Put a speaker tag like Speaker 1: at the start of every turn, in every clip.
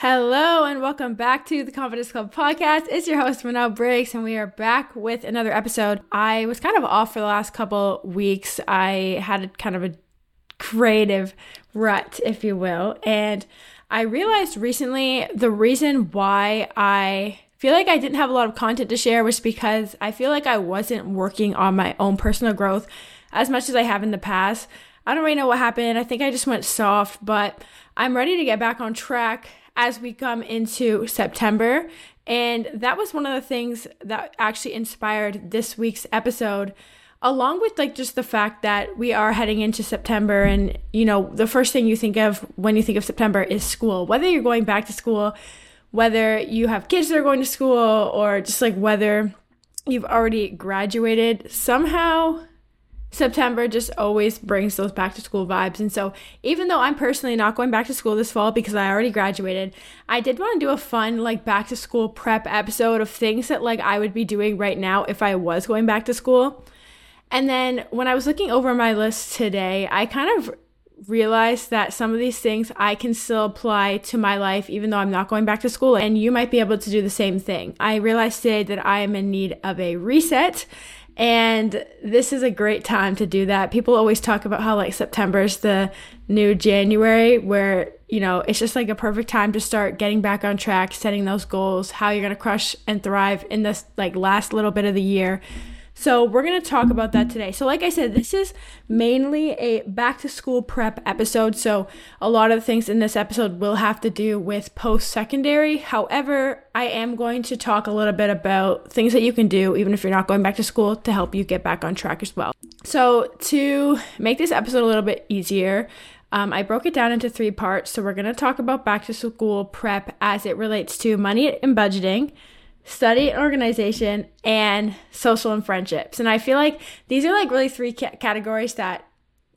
Speaker 1: Hello and welcome back to the Confidence Club podcast. It's your host Manal Briggs, and we are back with another episode. I was kind of off for the last couple weeks. I had kind of a creative rut, if you will, and I realized recently the reason why I feel like I didn't have a lot of content to share was because I feel like I wasn't working on my own personal growth as much as I have in the past. I don't really know what happened. I think I just went soft, but I'm ready to get back on track as we come into September. And that was one of the things that actually inspired this week's episode, along with like just the fact that we are heading into September. And, you know, the first thing you think of when you think of September is school. Whether you're going back to school, whether you have kids that are going to school, or just like whether you've already graduated, somehow September just always brings those back to school vibes. And so, even though I'm personally not going back to school this fall because I already graduated, I did want to do a fun, like, back to school prep episode of things that, like, I would be doing right now if I was going back to school. And then when I was looking over my list today, I kind of realized that some of these things I can still apply to my life even though I'm not going back to school and you might be able to do the same thing. I realized today that I am in need of a reset and this is a great time to do that. People always talk about how like September is the new January, where, you know, it's just like a perfect time to start getting back on track, setting those goals, how you're going to crush and thrive in this like last little bit of the year. So, we're going to talk about that today. So, like I said, this is mainly a back to school prep episode. So, a lot of the things in this episode will have to do with post secondary. However, I am going to talk a little bit about things that you can do, even if you're not going back to school, to help you get back on track as well. So, to make this episode a little bit easier, um, I broke it down into three parts. So, we're going to talk about back to school prep as it relates to money and budgeting study and organization, and social and friendships. And I feel like these are like really three ca- categories that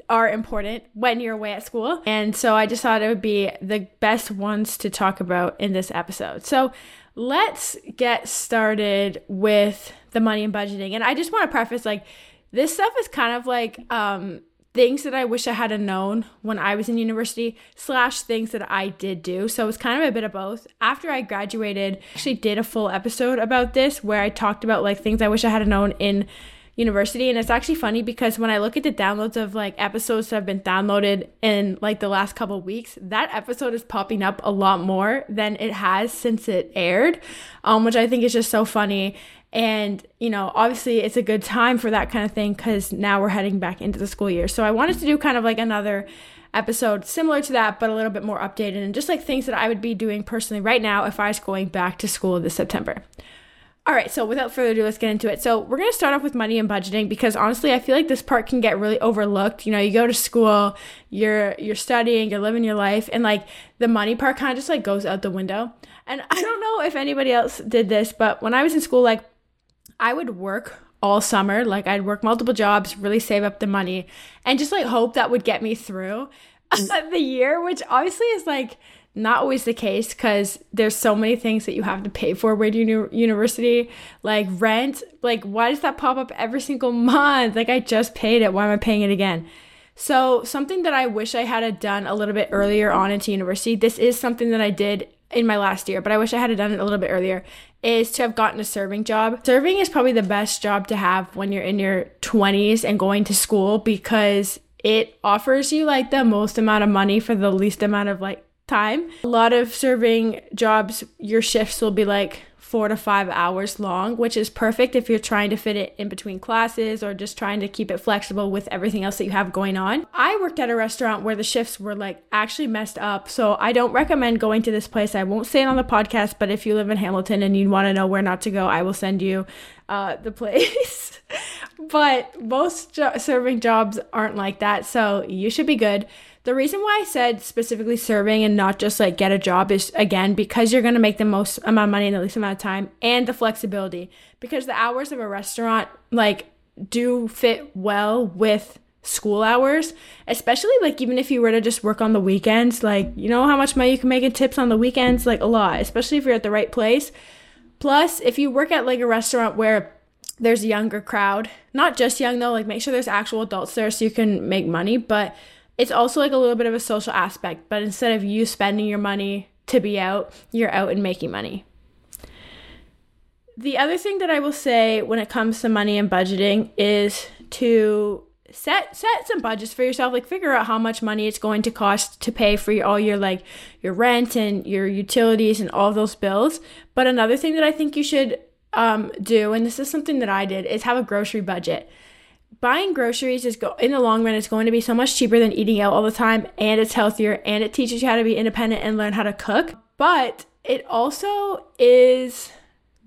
Speaker 1: are important when you're away at school. And so I just thought it would be the best ones to talk about in this episode. So let's get started with the money and budgeting. And I just want to preface like this stuff is kind of like um things that I wish I had known when I was in university, slash things that I did do. So it's kind of a bit of both. After I graduated, I actually did a full episode about this where I talked about like things I wish I had known in university. And it's actually funny because when I look at the downloads of like episodes that have been downloaded in like the last couple weeks, that episode is popping up a lot more than it has since it aired, um, which I think is just so funny. And, you know, obviously it's a good time for that kind of thing because now we're heading back into the school year. So I wanted to do kind of like another episode similar to that, but a little bit more updated and just like things that I would be doing personally right now if I was going back to school this September. All right, so without further ado, let's get into it. So, we're going to start off with money and budgeting because honestly, I feel like this part can get really overlooked. You know, you go to school, you're you're studying, you're living your life, and like the money part kind of just like goes out the window. And I don't know if anybody else did this, but when I was in school like I would work all summer. Like I'd work multiple jobs, really save up the money, and just like hope that would get me through mm. the year, which obviously is like not always the case because there's so many things that you have to pay for with your university, like rent. Like, why does that pop up every single month? Like, I just paid it. Why am I paying it again? So, something that I wish I had done a little bit earlier on into university, this is something that I did in my last year, but I wish I had done it a little bit earlier, is to have gotten a serving job. Serving is probably the best job to have when you're in your 20s and going to school because it offers you like the most amount of money for the least amount of like time. A lot of serving jobs, your shifts will be like four to five hours long, which is perfect if you're trying to fit it in between classes or just trying to keep it flexible with everything else that you have going on. I worked at a restaurant where the shifts were like actually messed up, so I don't recommend going to this place. I won't say it on the podcast, but if you live in Hamilton and you want to know where not to go, I will send you uh, the place. but most jo- serving jobs aren't like that, so you should be good. The reason why I said specifically serving and not just like get a job is again because you're going to make the most amount of money in the least amount of time and the flexibility because the hours of a restaurant like do fit well with school hours, especially like even if you were to just work on the weekends, like you know how much money you can make in tips on the weekends, like a lot, especially if you're at the right place. Plus, if you work at like a restaurant where there's a younger crowd, not just young though, like make sure there's actual adults there so you can make money, but it's also like a little bit of a social aspect, but instead of you spending your money to be out, you're out and making money. The other thing that I will say when it comes to money and budgeting is to set set some budgets for yourself like figure out how much money it's going to cost to pay for your, all your like your rent and your utilities and all those bills but another thing that i think you should um, do and this is something that i did is have a grocery budget buying groceries is go in the long run it's going to be so much cheaper than eating out all the time and it's healthier and it teaches you how to be independent and learn how to cook but it also is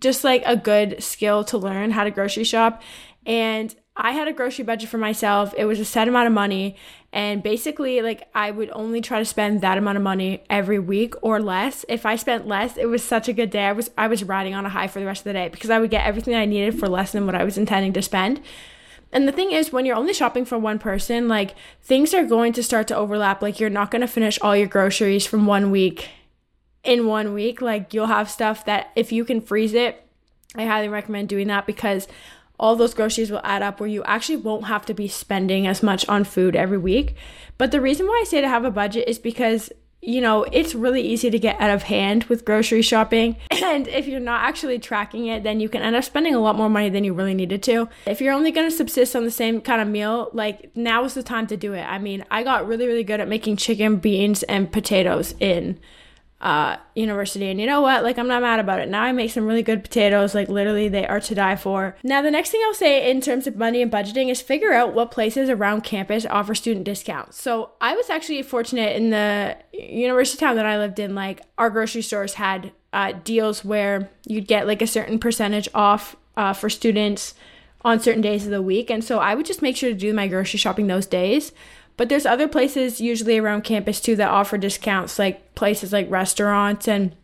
Speaker 1: just like a good skill to learn how to grocery shop and I had a grocery budget for myself. It was a set amount of money. And basically, like, I would only try to spend that amount of money every week or less. If I spent less, it was such a good day. I was, I was riding on a high for the rest of the day because I would get everything I needed for less than what I was intending to spend. And the thing is, when you're only shopping for one person, like, things are going to start to overlap. Like, you're not going to finish all your groceries from one week in one week. Like, you'll have stuff that if you can freeze it, I highly recommend doing that because all those groceries will add up where you actually won't have to be spending as much on food every week. But the reason why I say to have a budget is because you know, it's really easy to get out of hand with grocery shopping. And if you're not actually tracking it, then you can end up spending a lot more money than you really needed to. If you're only going to subsist on the same kind of meal, like now is the time to do it. I mean, I got really, really good at making chicken, beans, and potatoes in uh, university. And you know what? Like, I'm not mad about it. Now I make some really good potatoes. Like, literally, they are to die for. Now, the next thing I'll say in terms of money and budgeting is figure out what places around campus offer student discounts. So, I was actually fortunate in the university town that I lived in, like, our grocery stores had uh, deals where you'd get like a certain percentage off uh, for students on certain days of the week. And so I would just make sure to do my grocery shopping those days. But there's other places usually around campus too that offer discounts, like places like restaurants and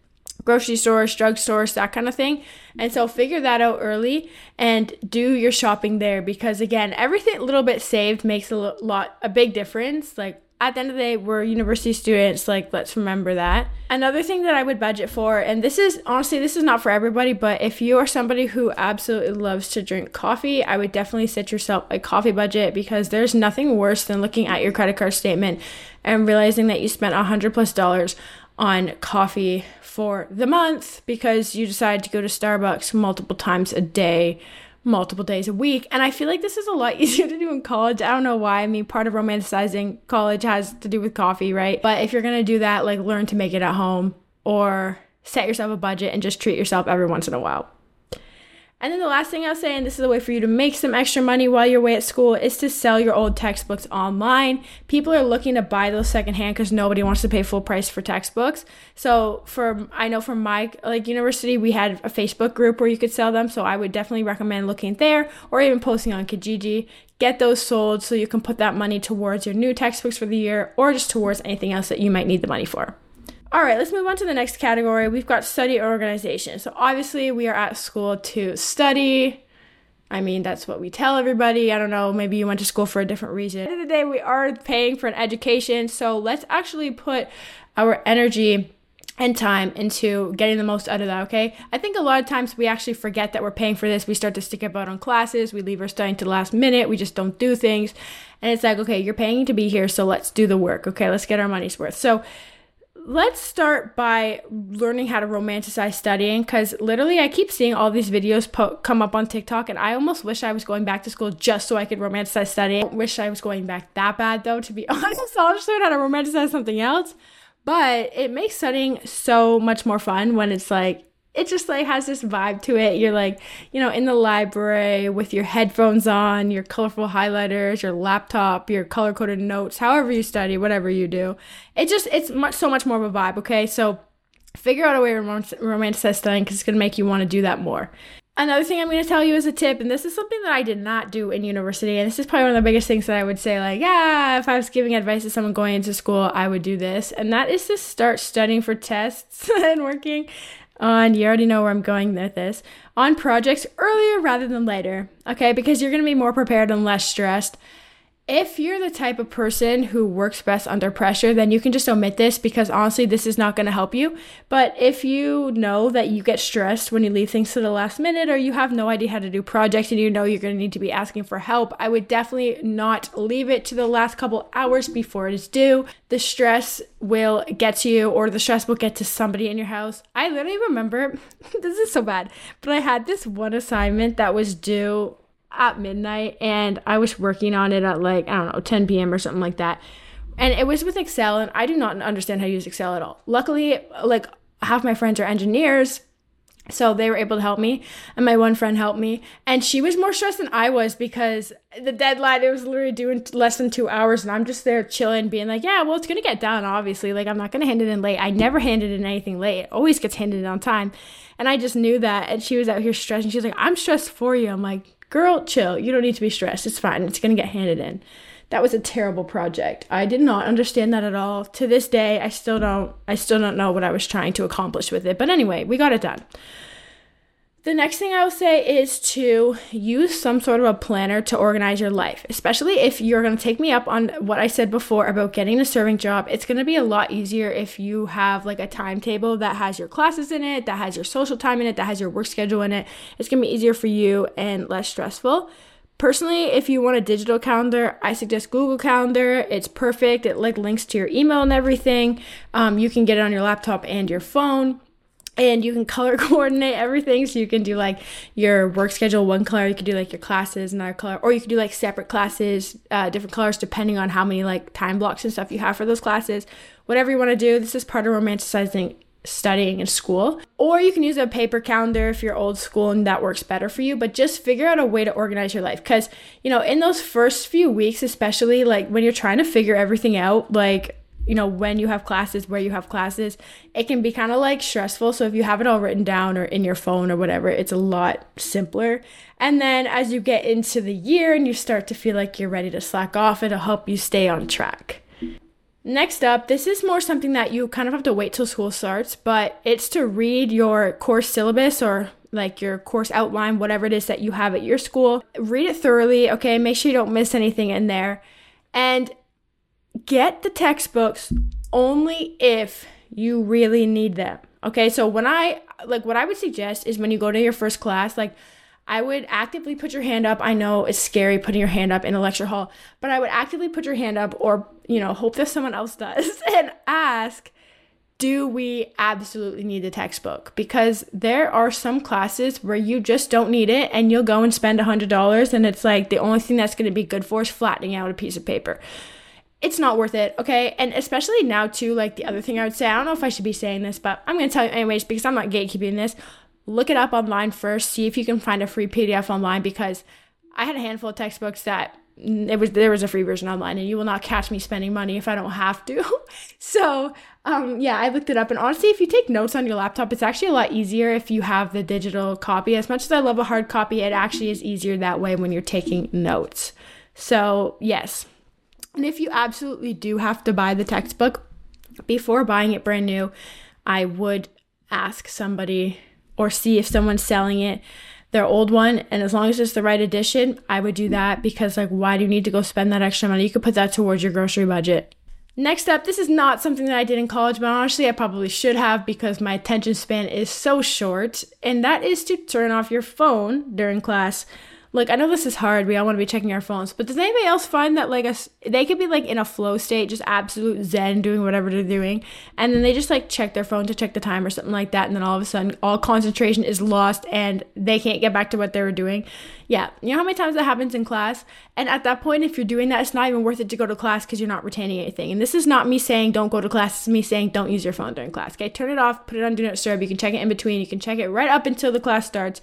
Speaker 1: grocery stores, drugstores, that kind of thing. And so figure that out early and do your shopping there because again, everything a little bit saved makes a lot a big difference. Like at the end of the day, we're university students. Like, let's remember that. Another thing that I would budget for, and this is honestly, this is not for everybody, but if you are somebody who absolutely loves to drink coffee, I would definitely set yourself a coffee budget because there's nothing worse than looking at your credit card statement and realizing that you spent a hundred plus dollars on coffee for the month because you decided to go to Starbucks multiple times a day multiple days a week. And I feel like this is a lot easier to do in college. I don't know why. I mean, part of romanticizing college has to do with coffee, right? But if you're going to do that, like learn to make it at home or set yourself a budget and just treat yourself every once in a while. And then the last thing I'll say, and this is a way for you to make some extra money while you're away at school, is to sell your old textbooks online. People are looking to buy those secondhand because nobody wants to pay full price for textbooks. So for I know from my like university, we had a Facebook group where you could sell them. So I would definitely recommend looking there or even posting on Kijiji. Get those sold so you can put that money towards your new textbooks for the year or just towards anything else that you might need the money for. All right, let's move on to the next category. We've got study organization. So obviously, we are at school to study. I mean, that's what we tell everybody. I don't know, maybe you went to school for a different reason. At the end of the day, we are paying for an education. So let's actually put our energy and time into getting the most out of that, okay? I think a lot of times we actually forget that we're paying for this. We start to stick about on classes, we leave our studying to the last minute, we just don't do things. And it's like, okay, you're paying to be here, so let's do the work, okay? Let's get our money's worth. So let's start by learning how to romanticize studying because literally I keep seeing all these videos po- come up on TikTok and I almost wish I was going back to school just so I could romanticize studying. I wish I was going back that bad though, to be honest. I'll just learn how to romanticize something else. But it makes studying so much more fun when it's like it just like has this vibe to it. You're like, you know, in the library with your headphones on, your colorful highlighters, your laptop, your color coded notes, however you study, whatever you do. It just, it's much, so much more of a vibe, okay? So figure out a way to romanticize studying because it's going to make you want to do that more. Another thing I'm going to tell you as a tip, and this is something that I did not do in university, and this is probably one of the biggest things that I would say, like, yeah, if I was giving advice to someone going into school, I would do this, and that is to start studying for tests and working on, you already know where I'm going with this, on projects earlier rather than later, okay? Because you're gonna be more prepared and less stressed. If you're the type of person who works best under pressure, then you can just omit this because honestly, this is not going to help you. But if you know that you get stressed when you leave things to the last minute or you have no idea how to do projects and you know you're going to need to be asking for help, I would definitely not leave it to the last couple hours before it is due. The stress will get to you or the stress will get to somebody in your house. I literally remember, this is so bad, but I had this one assignment that was due at midnight and I was working on it at like, I don't know, 10 p.m. or something like that. And it was with Excel, and I do not understand how to use Excel at all. Luckily, like half my friends are engineers, so they were able to help me, and my one friend helped me. And she was more stressed than I was because the deadline, it was literally doing less than two hours, and I'm just there chilling, being like, yeah, well, it's gonna get done, obviously. Like, I'm not gonna hand it in late. I never handed in anything late, it always gets handed in on time. And I just knew that. And she was out here stressed, and she's like, I'm stressed for you. I'm like, girl, chill. You don't need to be stressed. It's fine. It's going to get handed in. That was a terrible project. I did not understand that at all. To this day, I still don't I still don't know what I was trying to accomplish with it. But anyway, we got it done. The next thing I will say is to use some sort of a planner to organize your life, especially if you're going to take me up on what I said before about getting a serving job. It's going to be a lot easier if you have like a timetable that has your classes in it, that has your social time in it, that has your work schedule in it. It's going to be easier for you and less stressful. Personally, if you want a digital calendar, I suggest Google Calendar. It's perfect. It like links to your email and everything. Um, you can get it on your laptop and your phone and you can color coordinate everything. So you can do like your work schedule one color. You can do like your classes another color. Or you can do like separate classes uh, different colors depending on how many like time blocks and stuff you have for those classes. Whatever you want to do this is part of romanticizing studying in school. Or you can use a paper calendar if you're old school and that works better for you but just figure out a way to organize your life. Because you know in those first few weeks especially like when you're trying to figure everything out like you know, when you have classes, where you have classes, it can be kind of like stressful. So if you have it all written down or in your phone or whatever, it's a lot simpler. And then as you get into the year and you start to feel like you're ready to slack off, it'll help you stay on track. Next up, this is more something that you kind of have to wait till school starts, but it's to read your course syllabus or like your course outline, whatever it is that you have at your school. Read it thoroughly, okay? Make sure you don't miss anything in there. And get the textbooks only if you really need them. Okay, so when I like what I would suggest is when you go to your first class, like I would actively put your hand up. I know it's scary putting your hand up in a lecture hall, but I would actively put your hand up or, you know, hope that someone else does and ask, do we absolutely need the textbook? Because there are some classes where you just don't need it and you'll go and spend a $100 and it's like the only thing that's going to be good for is flattening out a piece of paper it's not worth it, okay? And especially now, too, like the other thing I would say, I don't know if I should be saying this, but I'm gonna tell you anyways because I'm not gatekeeping this. Look it up online first, see if you can find a free PDF online because I had a handful of textbooks that it was there was a free version online and you will not catch me spending money if I don't have to. so um, yeah, I looked it up and honestly if you take notes on your laptop, it's actually a lot easier if you have the digital copy. As much as I love a hard copy, it actually is easier that way when you're taking notes. So yes, and if you absolutely do have to buy the textbook, before buying it brand new, I would ask somebody or see if someone's selling it their old one. And as long as it's the right edition i would do that because like why do you need to go spend that extra money? You could put that towards your grocery budget. Next up this is not something that i did in college but honestly i probably should have because my attention span is so short. And that is to turn off your phone during class like I know this is hard. We all want to be checking our phones, but does anybody else find that like a they could be like in a flow state, just absolute zen, doing whatever they're doing, and then they just like check their phone to check the time or something like that, and then all of a sudden all concentration is lost and they can't get back to what they were doing. Yeah, you know how many times that happens in class, and at that point, if you're doing that, it's not even worth it to go to class because you're not retaining anything. And this is not me saying don't go to class. It's me saying don't use your phone during class. Okay, turn it off, put it on do not disturb. You can check it in between. You can check it right up until the class starts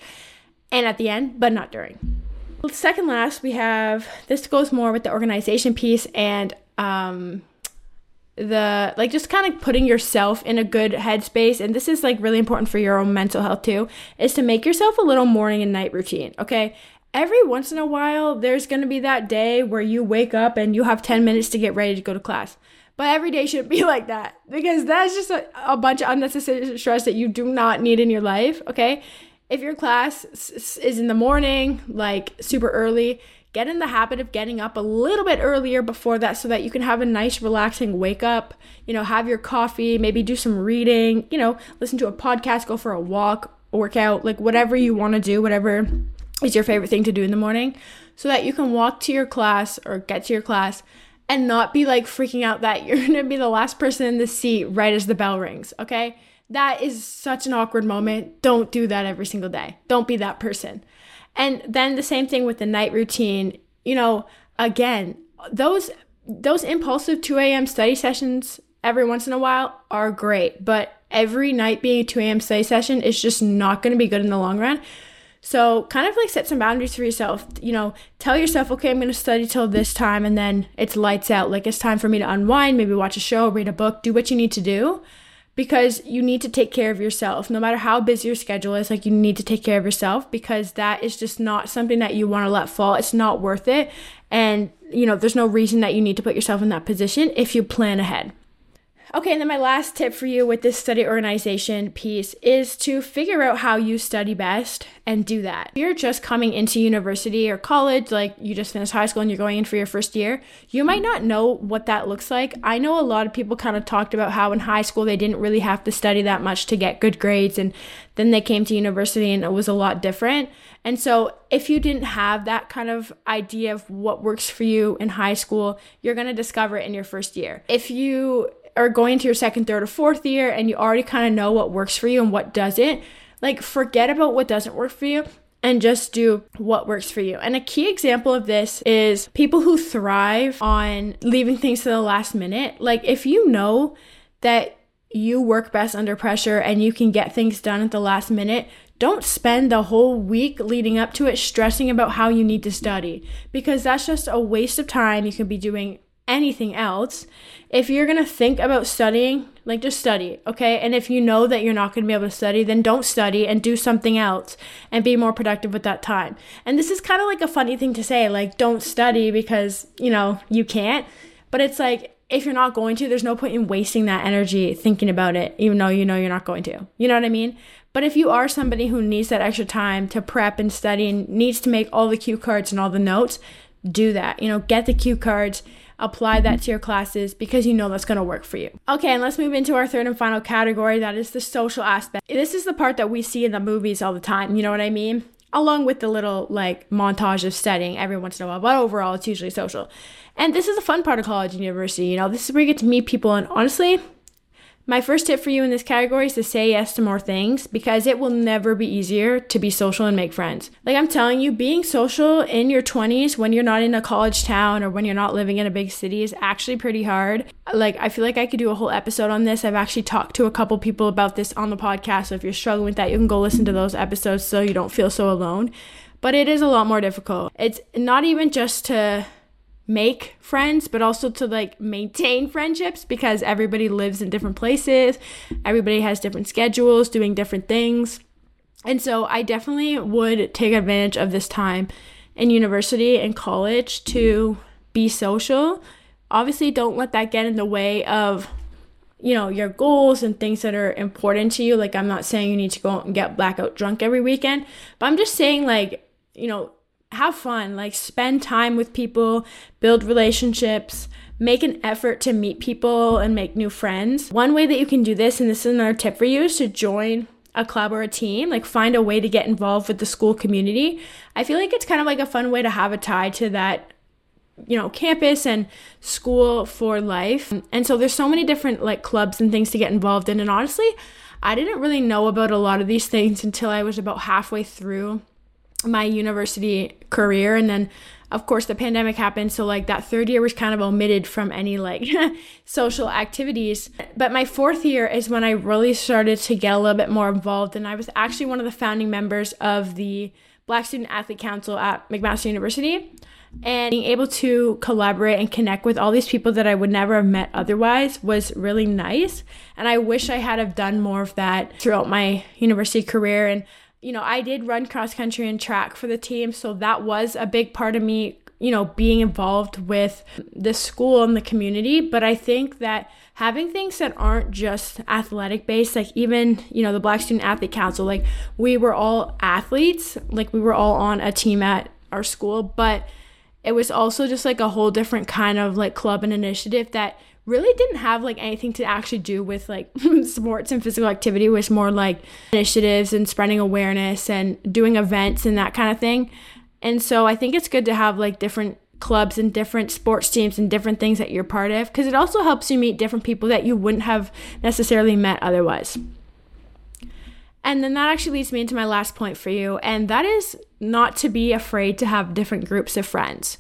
Speaker 1: and at the end, but not during. Second last, we have this goes more with the organization piece and um, the like just kind of putting yourself in a good headspace. And this is like really important for your own mental health too, is to make yourself a little morning and night routine. Okay. Every once in a while, there's to be that day where you wake up and you have 10 minutes to get ready to go to class. But every day should be like that because that's just a, a bunch of unnecessary stress that you do not need in your life. Okay if your class is in the morning, like super early, get in the habit of getting up a little bit earlier before that so that you can have a nice relaxing wake up you know have your coffee maybe do some reading you know listen to a podcast go for a walk workout like whatever you want to do whatever is your favorite thing to do in the morning so that you can walk to your class or get to your class and not be like freaking out that you're going to be the last person in the seat right as the bell rings okay that is such an awkward moment. Don't do that every single day. Don't be that person. And then the same thing with the night routine. You know, again, those those impulsive 2 a.m. study sessions every once in a while are great, but every night being a 2 a.m. study session is just not going to be good in the long run. So, kind of like set some boundaries for yourself. You know, tell yourself, okay, I'm going to study till this time, and then it's lights out. Like, it's time for me to unwind, maybe watch a show, read a book, do what you need to do because you need to take care of yourself. No matter how busy your schedule is, like you need to take care of yourself because that is just not something that you want to let fall. It's not worth it. And, you know, there's no reason that you need to put yourself in that position if you plan ahead. Okay, and then my last tip for you with this study organization piece is to figure out how you study best and do that. If you're just coming into university or college, like you just finished high school and you're going in for your first year, you might not know what that looks like. I know a lot of people kind of talked about how in high school they didn't really have to study that much to get good grades, and then they came to university and it was a lot different. And so, if you didn't have that kind of idea of what works for you in high school, you're going to discover it in your first year. If you are going to your second, third, or fourth year and you already kind of know what works for you and what doesn't, like forget about what doesn't work for you and just do what works for you. And a key example of this is people who thrive on leaving things to the last minute. Like if you know that you work best under pressure and you can get things done at the last minute, don't spend the whole week leading up to it stressing about how you need to study because that's just a waste of time. You can be doing anything else. If you're going to think about studying, like just study, okay? And if you know that you're not going to be able to study, then don't study and do something else and be more productive with that time. And this is kind of like a funny thing to say, like don't study because, you know, you can't. But it's like if you're not going to, there's no point in wasting that energy thinking about it, even though you know you're not going to. You know what I mean? But if you are somebody who needs that extra time to prep and study and needs to make all the cue cards and all the notes, do that. You know, get the cue cards apply that to your classes because you know that's going to work for you. Okay, and let's move into our third and final category that is the social aspect. This is the part that we see in the movies all the time, you know what I mean? Along with the little like montage of studying every once in a while, but overall it's usually social. And this is the fun part of college and university, you know, this is where you get to meet people and honestly, my first tip for you in this category is to say yes to more things because it will never be easier to be social and make friends. Like I'm telling you, being social in your 20s when you're not in a college town or when you're not living in a big city is actually pretty hard. Like I feel like I could do a whole episode on this. I've actually talked to a couple people about this on the podcast. So if you're struggling with that, you can go listen to those episodes so you don't feel so alone. But it is a lot more difficult. It's not even just to make friends, but also to like maintain friendships because everybody lives in different places, everybody has different schedules, doing different things. And so I definitely would take advantage of this time in university and college to be social. Obviously, don't let that get in the way of you know your goals and things that are important to you like i'm not saying you need to go and get blackout drunk every weekend but i'm just saying like you know have fun, like spend time with people, build relationships, make an effort to meet people and make new friends. One way that you can do this, and this is another tip for you, is to join a club or a team, like find a way to get involved with the school community. I feel like it's kind of like a fun way to have a tie to that you know campus and school for life and so there's so many different like clubs and things to get involved in and honestly i didn't really know about a lot of these things until i was about halfway through my university career and then of course the pandemic happened so like that third year was kind of omitted from any like social activities. But my fourth year is when i really started to get a little bit more involved and i was actually one of the founding members of the black student athlete council at mcmaster university and being able to collaborate and connect with all these people that i would never have met otherwise was really nice and i wish i had have done more of that throughout my university career and you know, I did run cross country and track for the team, so that was a big part of me, you know, being involved with the school and the community. But I think that having things that aren't just athletic based, like even, you know, the Black Student Athlete Council, like we were all athletes, like we were all on a team at our school, but it was also just like a whole different kind of like club and initiative that really didn't have like anything to actually do with like sports and physical activity. It was more like initiatives and spreading awareness and doing events and that kind of thing. And so i think it's good to have like different clubs and different sports teams and different things that you're part of because it also helps you meet different people that you wouldn't have necessarily met otherwise. And then that actually leads me into my last point for you, and that is not to be afraid to have different groups of friends.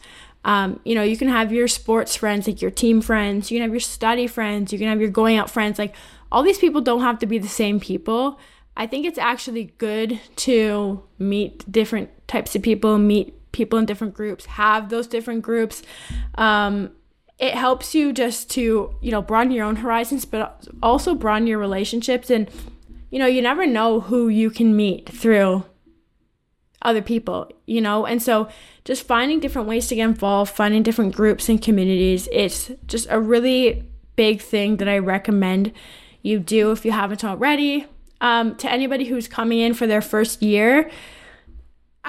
Speaker 1: Um, you know, you can have your sports friends, like your team friends, you can have your study friends, you can have your going out friends. Like, all these people don't have to be the same people. I think it's actually good to meet different types of people, meet people in different groups, have those different groups. Um, it helps you just to, you know, broaden your own horizons, but also broaden your relationships and you know, you never know who you can meet through other people, you know? And so just finding different ways to get involved, finding different groups and communities, it's just a really big thing that I recommend you do if you haven't already. Um, to anybody who's coming in for their first year,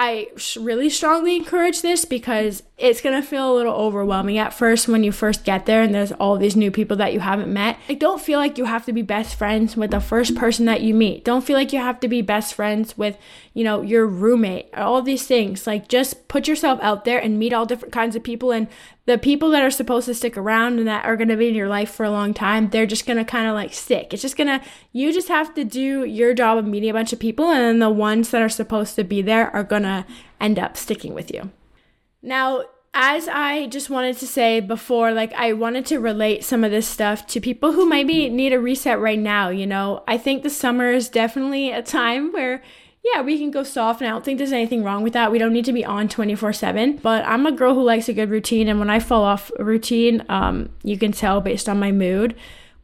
Speaker 1: I really strongly encourage this because it's to feel a little overwhelming at first when you first get there and there's all these new people that you haven't met. Like, don't feel like you have to be best friends with the first person that you meet. Don't feel like you have to be best friends with, you know, your roommate, all these things. Like, just put yourself out there and meet all different kinds of people. And the people that are supposed to stick around and that are going to be in your life for a long time, they're just going to kind of like stick. It's just going to, you just have to do your job of meeting a bunch of people. And then the ones that are supposed to be there are going to end up sticking with you. Now, as I just wanted to say before, like I wanted to relate some of this stuff to people who maybe need a reset right now. You know, I think the summer is definitely a time where, yeah, we can go soft, and I don't think there's anything wrong with that. We don't need to be on 24 7. But I'm a girl who likes a good routine, and when I fall off a routine, um, you can tell based on my mood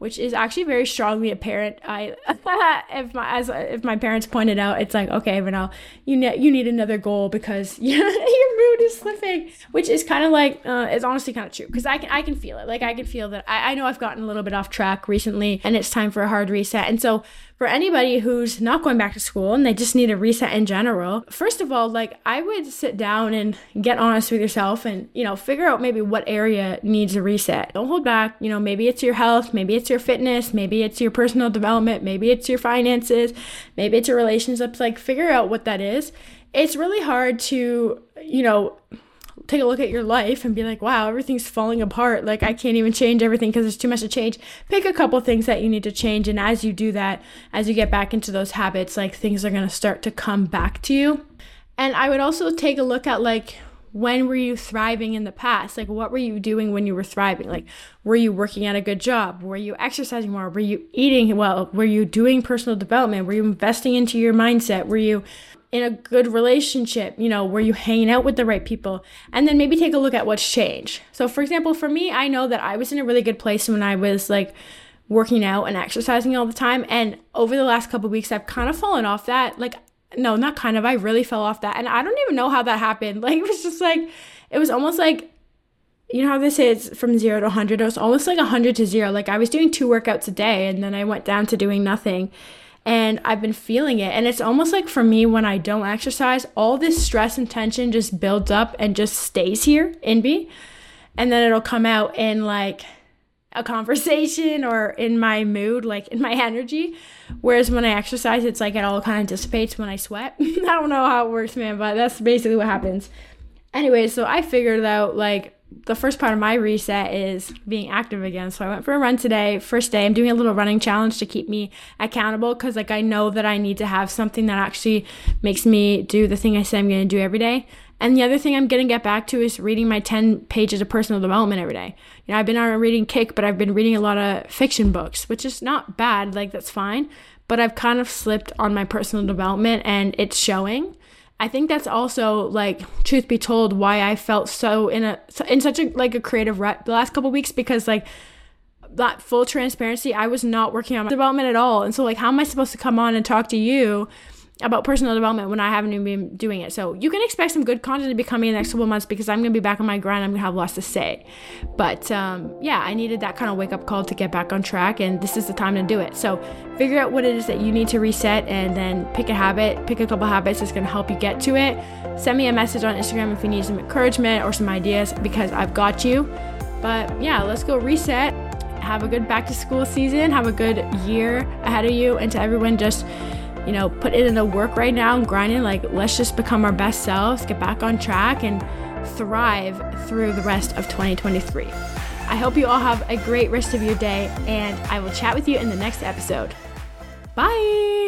Speaker 1: which is actually very strongly apparent. I, if my as if my parents pointed out, it's like okay, Vanel, you need you need another goal because your mood is slipping, which is kind of like uh, it's honestly kind of true because I can I can feel it. Like I can feel that I, I know I've gotten a little bit off track recently, and it's time for a hard reset. And so for anybody who's not going back to school and they just need a reset in general, first of all, like I would sit down and get honest with yourself and, you know, figure out maybe what area needs a reset. Don't hold back. You know, maybe it's your health, maybe it's your fitness, maybe it's your personal development, maybe it's your finances, maybe it's your relationships. Like, figure out what that is. It's really hard to, you know, take a look at your life and be like, wow, everything's falling apart. Like, I can't even change everything because there's too much to change. Pick a couple things that you need to change. And as you do that, as you get back into those habits, like things are going to start to come back to you. And I would also take a look at like, when were you thriving in the past? Like, what were you doing when you were thriving? Like, were you working at a good job? Were you exercising more? Were you eating well? Were you doing personal development? Were you investing into your mindset? Were you in a good relationship? You know, were you hanging out with the right people? And then maybe take a look at what's changed. So, for example, for me, I know that I was in a really good place when I was like working out and exercising all the time. And over the last couple weeks, I've kind of fallen off that. Like, no, not kind of. I really fell off that. And I don't even know how that happened. Like, it was just like, it was almost like, you know how they say it's from zero to 100? It was almost like 100 to zero. Like, I was doing two workouts a day and then I went down to doing nothing and I've been feeling it. And it's almost like for me, when I don't exercise, all this stress and tension just builds up and just stays here in me. And then it'll come out in like a conversation or in my mood, like in my energy. Whereas when I exercise, it's like it all kind of dissipates when I sweat. I don't know how it works, man, but that's basically what happens. Anyway, so I figured out like the first part of my reset is being active again. So I went for a run today, first day. I'm doing a little running challenge to keep me accountable because, like, I know that I need to have something that actually makes me do the thing I say I'm going to do every day. And the other thing I'm going to get back to is reading my 10 pages of personal development every day. You know, I've been on a reading kick, but I've been reading a lot of fiction books, which is not bad. Like, that's fine. But I've kind of slipped on my personal development and it's showing. I think that's also like truth be told why I felt so in a in such a like a creative rut the last couple weeks because like that full transparency I was not working on my development at all. And so like how am I supposed to come on and talk to you about personal development when I haven't even been doing it. So you can expect some good content to be coming in the next couple months because I'm to be back on my grind. I'm to have lots to say. But um, yeah, I needed that kind of wake up call to get back on track, and this is the time to do it. So figure out what it is that you need to reset and then pick a habit, pick a couple habits that's to help you get to it. Send me a message on Instagram if you need some encouragement or some ideas because I've got you. But yeah, let's go reset. Have a good back to school season. Have a good year ahead of you. And to everyone, just you know, put it in the work right now and grinding. Like, let's just become our best selves, get back on track, and thrive through the rest of 2023. I hope you all have a great rest of your day, and I will chat with you in the next episode. Bye.